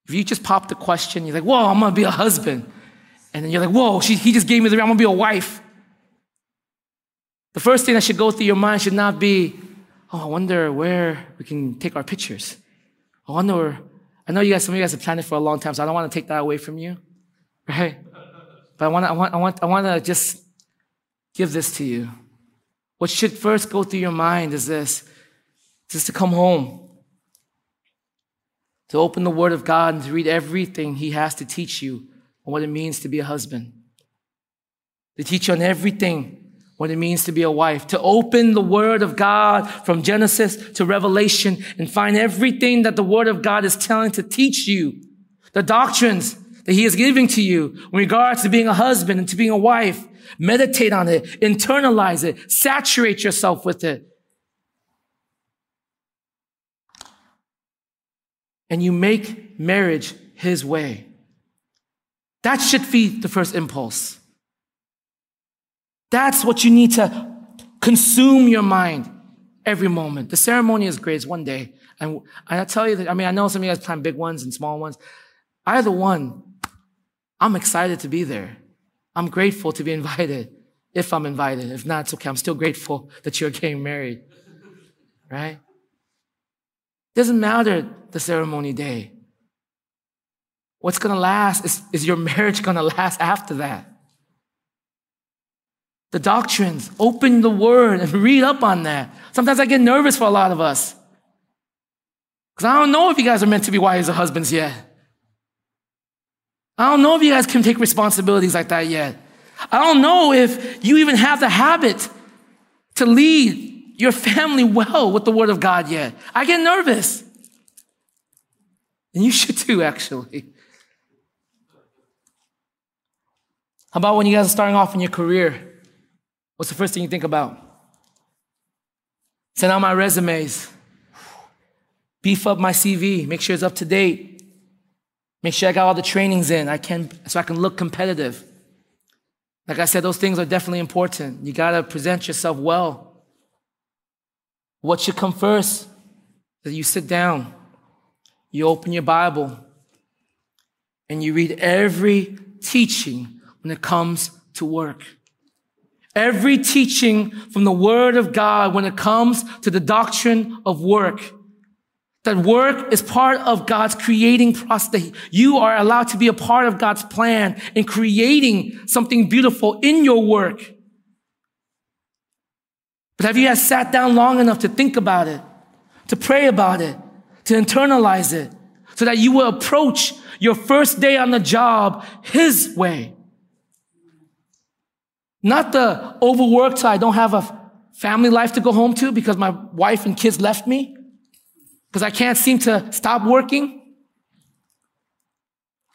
If you just pop the question, you're like, whoa, I'm gonna be a husband. And then you're like, whoa, she, he just gave me the, ring, I'm gonna be a wife. The first thing that should go through your mind should not be, oh, I wonder where we can take our pictures. I wonder I know you guys, some of you guys have planned it for a long time, so I don't want to take that away from you, right? But I want to, I want, I want, I want to just give this to you. What should first go through your mind is this, just to come home, to open the Word of God and to read everything He has to teach you on what it means to be a husband, to teach you on everything what it means to be a wife, to open the word of God from Genesis to Revelation and find everything that the word of God is telling to teach you, the doctrines that he is giving to you in regards to being a husband and to being a wife. Meditate on it, internalize it, saturate yourself with it. And you make marriage his way. That should be the first impulse. That's what you need to consume your mind every moment. The ceremony is great. It's one day. And I tell you that, I mean, I know some of you guys plan big ones and small ones. Either one, I'm excited to be there. I'm grateful to be invited if I'm invited. If not, it's okay. I'm still grateful that you're getting married. Right? Doesn't matter the ceremony day. What's gonna last is, is your marriage gonna last after that the doctrines, open the word and read up on that. Sometimes I get nervous for a lot of us. Because I don't know if you guys are meant to be wives or husbands yet. I don't know if you guys can take responsibilities like that yet. I don't know if you even have the habit to lead your family well with the word of God yet. I get nervous. And you should too, actually. How about when you guys are starting off in your career? What's the first thing you think about? Send out my resumes. Beef up my CV. Make sure it's up to date. Make sure I got all the trainings in. I can so I can look competitive. Like I said, those things are definitely important. You gotta present yourself well. What should come first? That you sit down, you open your Bible, and you read every teaching when it comes to work. Every teaching from the Word of God when it comes to the doctrine of work. That work is part of God's creating process. You are allowed to be a part of God's plan in creating something beautiful in your work. But have you guys sat down long enough to think about it, to pray about it, to internalize it, so that you will approach your first day on the job His way? Not the overworked, so I don't have a family life to go home to because my wife and kids left me. Because I can't seem to stop working.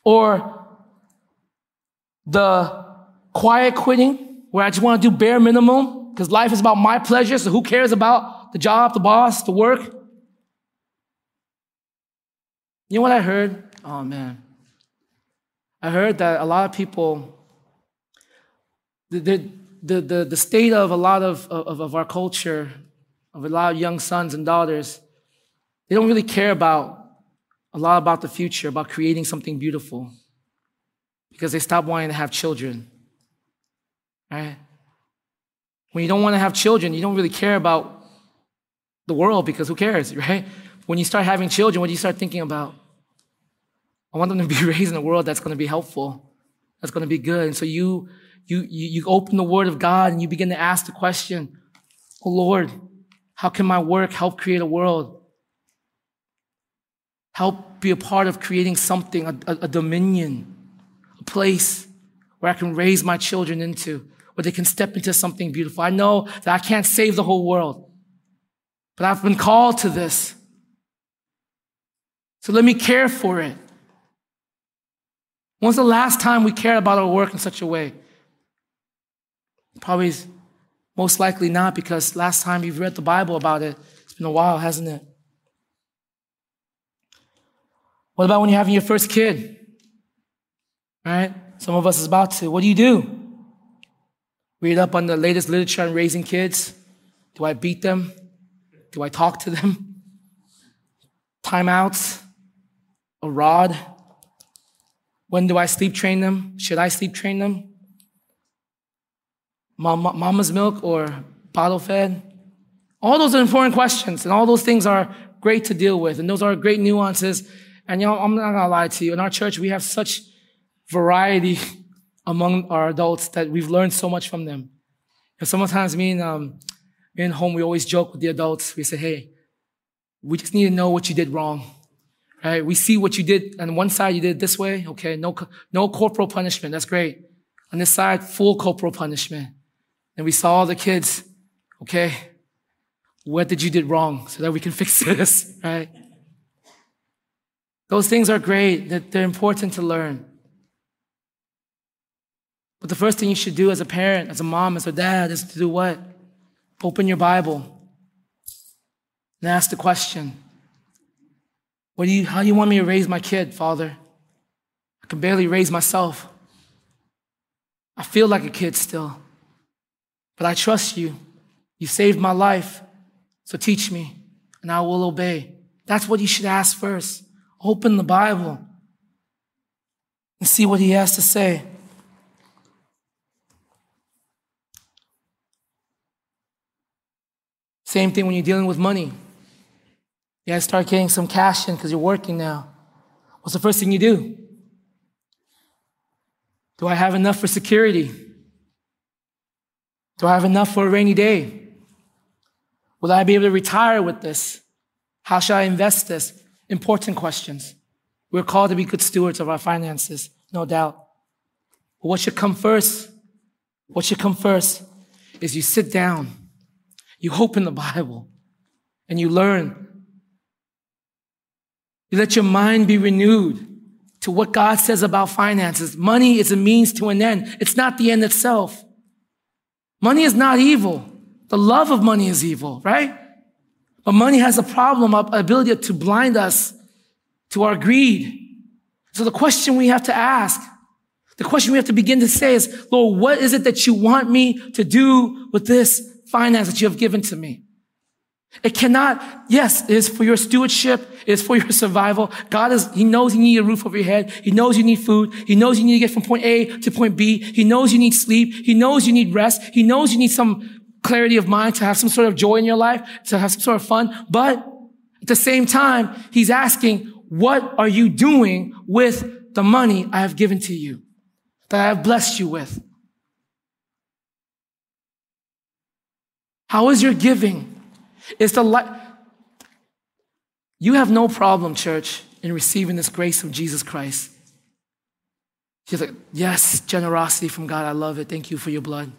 Or the quiet quitting, where I just want to do bare minimum because life is about my pleasure, so who cares about the job, the boss, the work? You know what I heard? Oh man. I heard that a lot of people, the, the, the, the state of a lot of, of, of our culture, of a lot of young sons and daughters, they don't really care about a lot about the future, about creating something beautiful, because they stop wanting to have children. Right? When you don't want to have children, you don't really care about the world because who cares, right? When you start having children, what do you start thinking about? I want them to be raised in a world that's going to be helpful, that's going to be good. And so you, you, you, open the Word of God and you begin to ask the question, Oh Lord, how can my work help create a world? Help be a part of creating something, a, a, a dominion, a place where I can raise my children into, where they can step into something beautiful. I know that I can't save the whole world, but I've been called to this. So let me care for it. When's the last time we cared about our work in such a way? Probably most likely not, because last time you've read the Bible about it, it's been a while, hasn't it? What about when you're having your first kid? Right? Some of us is about to. What do you do? Read up on the latest literature on raising kids. Do I beat them? Do I talk to them? Timeouts? A rod? When do I sleep train them? Should I sleep train them? Mama's milk or bottle fed? All those are important questions, and all those things are great to deal with, and those are great nuances. And you know, I'm not gonna lie to you. In our church, we have such variety among our adults that we've learned so much from them. And sometimes me and um, me and home, we always joke with the adults. We say, "Hey, we just need to know what you did wrong." Right? We see what you did on one side, you did this way. Okay, no, no corporal punishment. That's great. On this side, full corporal punishment. And we saw all the kids. Okay, what did you did wrong so that we can fix this, right? Those things are great, that they're important to learn. But the first thing you should do as a parent, as a mom, as a dad, is to do what? Open your Bible and ask the question what do you, how do you want me to raise my kid, Father? I can barely raise myself. I feel like a kid still. But I trust you. You saved my life. So teach me, and I will obey. That's what you should ask first. Open the Bible and see what he has to say. Same thing when you're dealing with money. You gotta start getting some cash in because you're working now. What's the first thing you do? Do I have enough for security? Do I have enough for a rainy day? Will I be able to retire with this? How shall I invest this? Important questions. We're called to be good stewards of our finances, no doubt. But what should come first? What should come first is you sit down, you open the Bible, and you learn you let your mind be renewed to what God says about finances. Money is a means to an end. It's not the end itself. Money is not evil. The love of money is evil, right? But money has a problem, of ability to blind us to our greed. So the question we have to ask, the question we have to begin to say is, Lord, what is it that you want me to do with this finance that you have given to me? It cannot, yes, it is for your stewardship. It is for your survival. God is, He knows you need a roof over your head. He knows you need food. He knows you need to get from point A to point B. He knows you need sleep. He knows you need rest. He knows you need some clarity of mind to have some sort of joy in your life, to have some sort of fun. But at the same time, He's asking, what are you doing with the money I have given to you, that I have blessed you with? How is your giving? It's the light. You have no problem, church, in receiving this grace of Jesus Christ. She's like, yes, generosity from God. I love it. Thank you for your blood.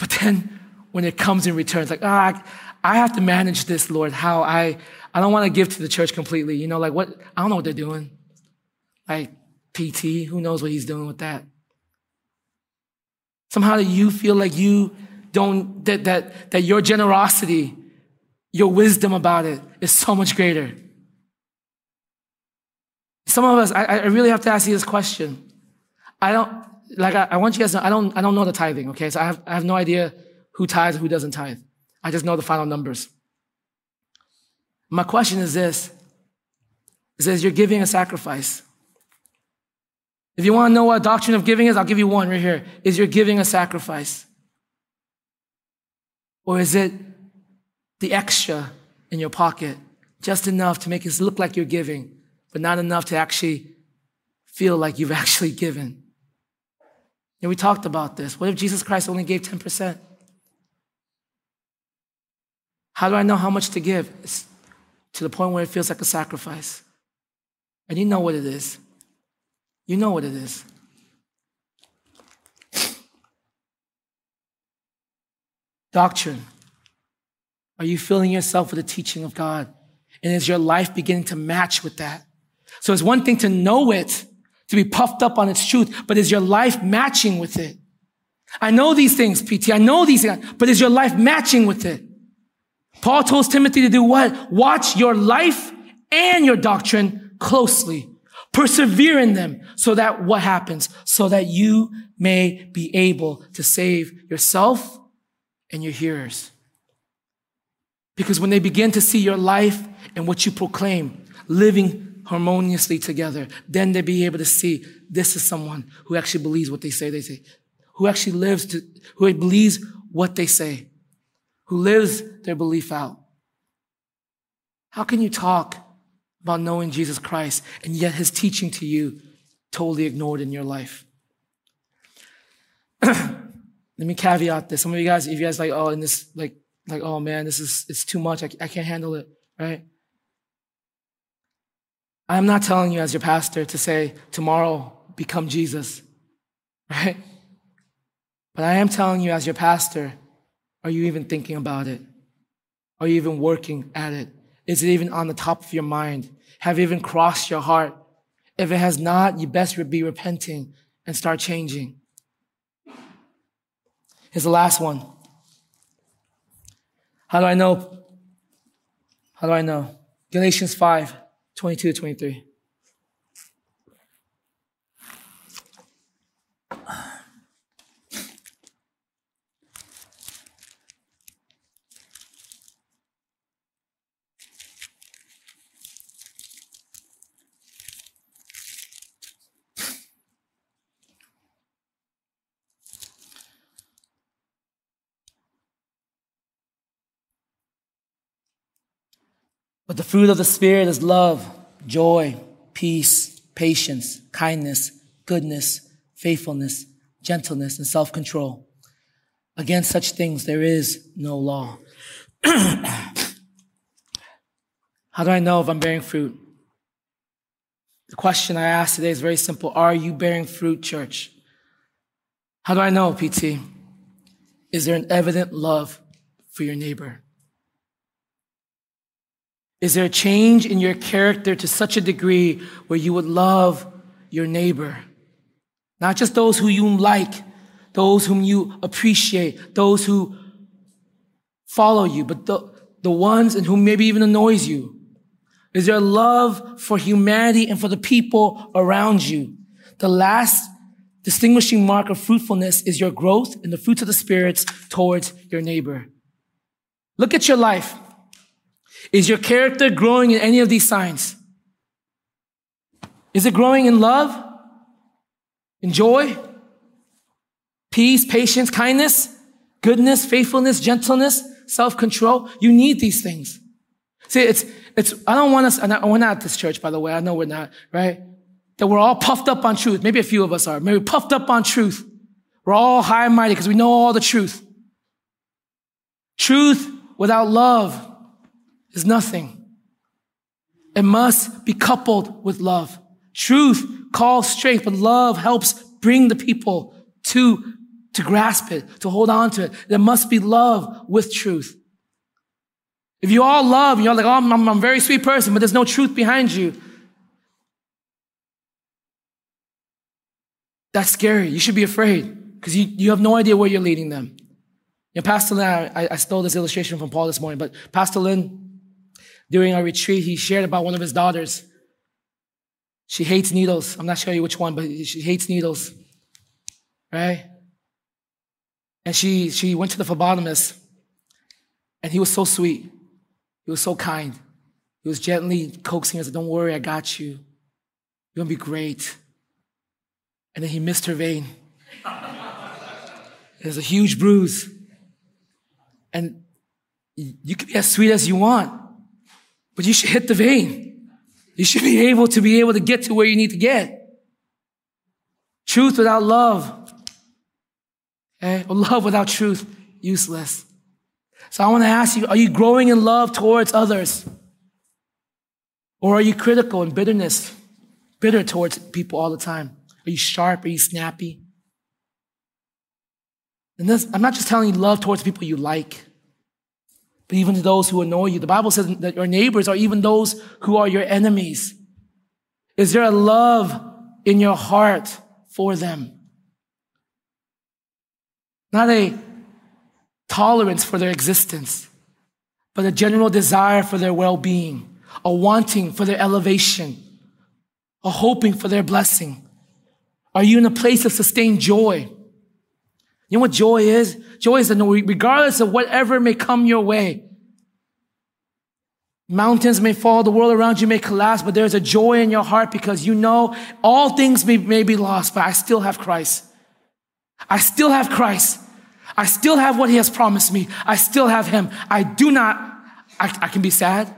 But then when it comes in return, it's like, ah, I have to manage this, Lord. How I, I don't want to give to the church completely. You know, like what, I don't know what they're doing. Like PT, who knows what he's doing with that? Somehow you feel like you don't, that, that, that your generosity, your wisdom about it is so much greater. Some of us, I, I really have to ask you this question. I don't, like, I, I want you guys to know, I don't, I don't know the tithing, okay? So I have, I have no idea who tithes, who doesn't tithe. I just know the final numbers. My question is this. It says you're giving a sacrifice. If you want to know what doctrine of giving is, I'll give you one right here. Is you're giving a sacrifice? Or is it the extra in your pocket, just enough to make it look like you're giving, but not enough to actually feel like you've actually given? And we talked about this. What if Jesus Christ only gave 10%? How do I know how much to give? It's to the point where it feels like a sacrifice. And you know what it is. You know what it is. Doctrine. Are you filling yourself with the teaching of God? And is your life beginning to match with that? So it's one thing to know it, to be puffed up on its truth, but is your life matching with it? I know these things, PT. I know these things, but is your life matching with it? Paul tells Timothy to do what? Watch your life and your doctrine closely. Persevere in them so that what happens? So that you may be able to save yourself and your hearers. Because when they begin to see your life and what you proclaim living harmoniously together, then they'll be able to see this is someone who actually believes what they say they say, who actually lives to, who believes what they say who lives their belief out. How can you talk about knowing Jesus Christ and yet his teaching to you totally ignored in your life? Let me caveat this. Some of you guys, if you guys like, oh, and this, like, like, oh man, this is, it's too much. I, I can't handle it, right? I'm not telling you as your pastor to say, tomorrow, become Jesus, right? But I am telling you as your pastor are you even thinking about it? Are you even working at it? Is it even on the top of your mind? Have you even crossed your heart? If it has not, you best be repenting and start changing. Here's the last one. How do I know? How do I know? Galatians 5, 22 to 23. But the fruit of the Spirit is love, joy, peace, patience, kindness, goodness, faithfulness, gentleness, and self control. Against such things there is no law. How do I know if I'm bearing fruit? The question I ask today is very simple Are you bearing fruit, church? How do I know, PT? Is there an evident love for your neighbor? Is there a change in your character to such a degree where you would love your neighbor? Not just those who you like, those whom you appreciate, those who follow you, but the, the ones and who maybe even annoys you. Is there a love for humanity and for the people around you? The last distinguishing mark of fruitfulness is your growth in the fruits of the spirits towards your neighbor. Look at your life. Is your character growing in any of these signs? Is it growing in love, in joy, peace, patience, kindness, goodness, faithfulness, gentleness, self-control? You need these things. See, it's, it's, I don't want us, and we're not at this church, by the way. I know we're not, right? That we're all puffed up on truth. Maybe a few of us are. Maybe puffed up on truth. We're all high and mighty because we know all the truth. Truth without love is nothing. It must be coupled with love. Truth calls strength, but love helps bring the people to, to grasp it, to hold on to it. There must be love with truth. If you all love, you're like, oh, I'm, I'm a very sweet person, but there's no truth behind you. That's scary. You should be afraid because you, you have no idea where you're leading them. You know, Pastor Lynn, I, I stole this illustration from Paul this morning, but Pastor Lynn during our retreat, he shared about one of his daughters. She hates needles. I'm not sure which one, but she hates needles. Right? And she, she went to the phlebotomist, and he was so sweet. He was so kind. He was gently coaxing her, Don't worry, I got you. You're gonna be great. And then he missed her vein. There's a huge bruise. And you can be as sweet as you want, but you should hit the vein. You should be able to be able to get to where you need to get. Truth without love, eh? okay? or love without truth, useless. So I want to ask you, are you growing in love towards others? Or are you critical and bitterness, bitter towards people all the time? Are you sharp? Are you snappy? And this, I'm not just telling you love towards people you like, but even to those who annoy you. The Bible says that your neighbors are even those who are your enemies. Is there a love in your heart for them? Not a tolerance for their existence, but a general desire for their well being a wanting for their elevation, a hoping for their blessing? Are you in a place of sustained joy? You know what joy is? Joy is that regardless of whatever may come your way, mountains may fall, the world around you may collapse, but there's a joy in your heart because you know all things may, may be lost, but I still have Christ. I still have Christ. I still have what he has promised me. I still have him. I do not, I, I can be sad.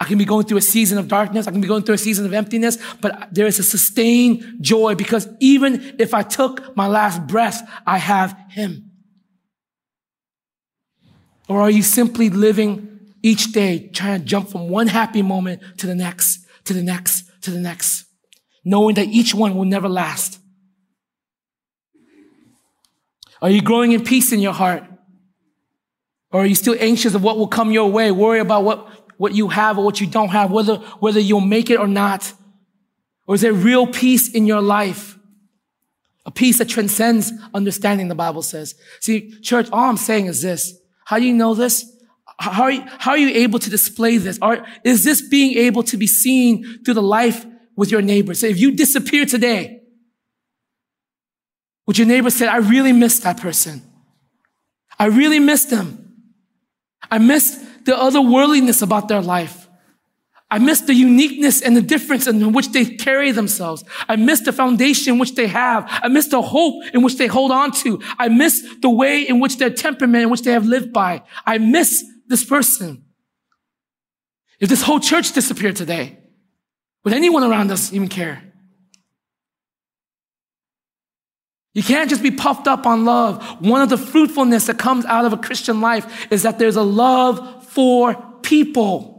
I can be going through a season of darkness. I can be going through a season of emptiness, but there is a sustained joy because even if I took my last breath, I have Him. Or are you simply living each day trying to jump from one happy moment to the next, to the next, to the next, knowing that each one will never last? Are you growing in peace in your heart? Or are you still anxious of what will come your way, worry about what what you have or what you don't have, whether, whether you'll make it or not? Or is there real peace in your life? A peace that transcends understanding, the Bible says. See, church, all I'm saying is this. How do you know this? How are you, how are you able to display this? Are, is this being able to be seen through the life with your neighbor? So if you disappear today, would your neighbor say, I really miss that person. I really miss them. I miss the otherworldliness about their life. I miss the uniqueness and the difference in which they carry themselves. I miss the foundation which they have. I miss the hope in which they hold on to. I miss the way in which their temperament in which they have lived by. I miss this person. If this whole church disappeared today, would anyone around us even care? You can't just be puffed up on love. One of the fruitfulness that comes out of a Christian life is that there's a love for people.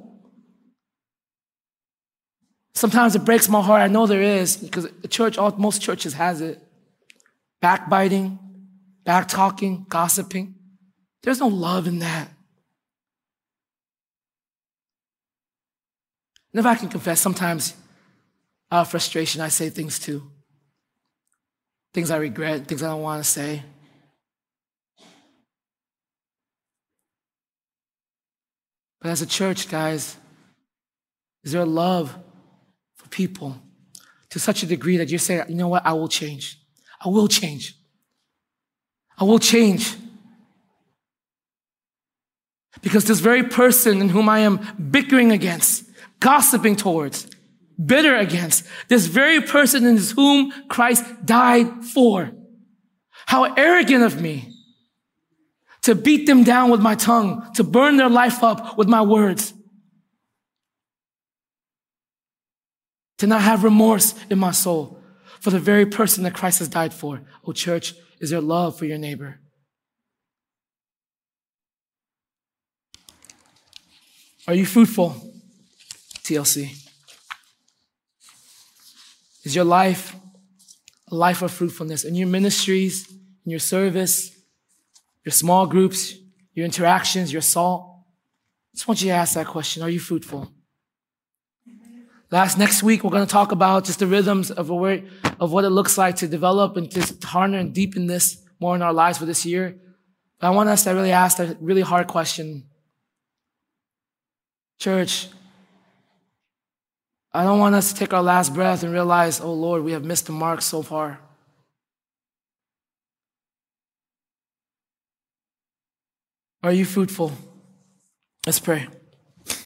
Sometimes it breaks my heart. I know there is because the church, most churches has it. Backbiting, back talking, gossiping. There's no love in that. And if I can confess, sometimes out of frustration, I say things too. Things I regret, things I don't want to say. But as a church, guys, is there a love for people to such a degree that you say, you know what, I will change. I will change. I will change. Because this very person in whom I am bickering against, gossiping towards, bitter against, this very person in whom Christ died for. How arrogant of me to beat them down with my tongue, to burn their life up with my words, to not have remorse in my soul for the very person that Christ has died for. Oh, church, is there love for your neighbor? Are you fruitful? TLC. Is your life a life of fruitfulness in your ministries, in your service, your small groups, your interactions, your salt. I just want you to ask that question. Are you fruitful? Last next week, we're going to talk about just the rhythms of, a, of what it looks like to develop and just harden and deepen this more in our lives for this year. But I want us to really ask a really hard question. Church, I don't want us to take our last breath and realize, oh Lord, we have missed the mark so far. Are you fruitful? Let's pray.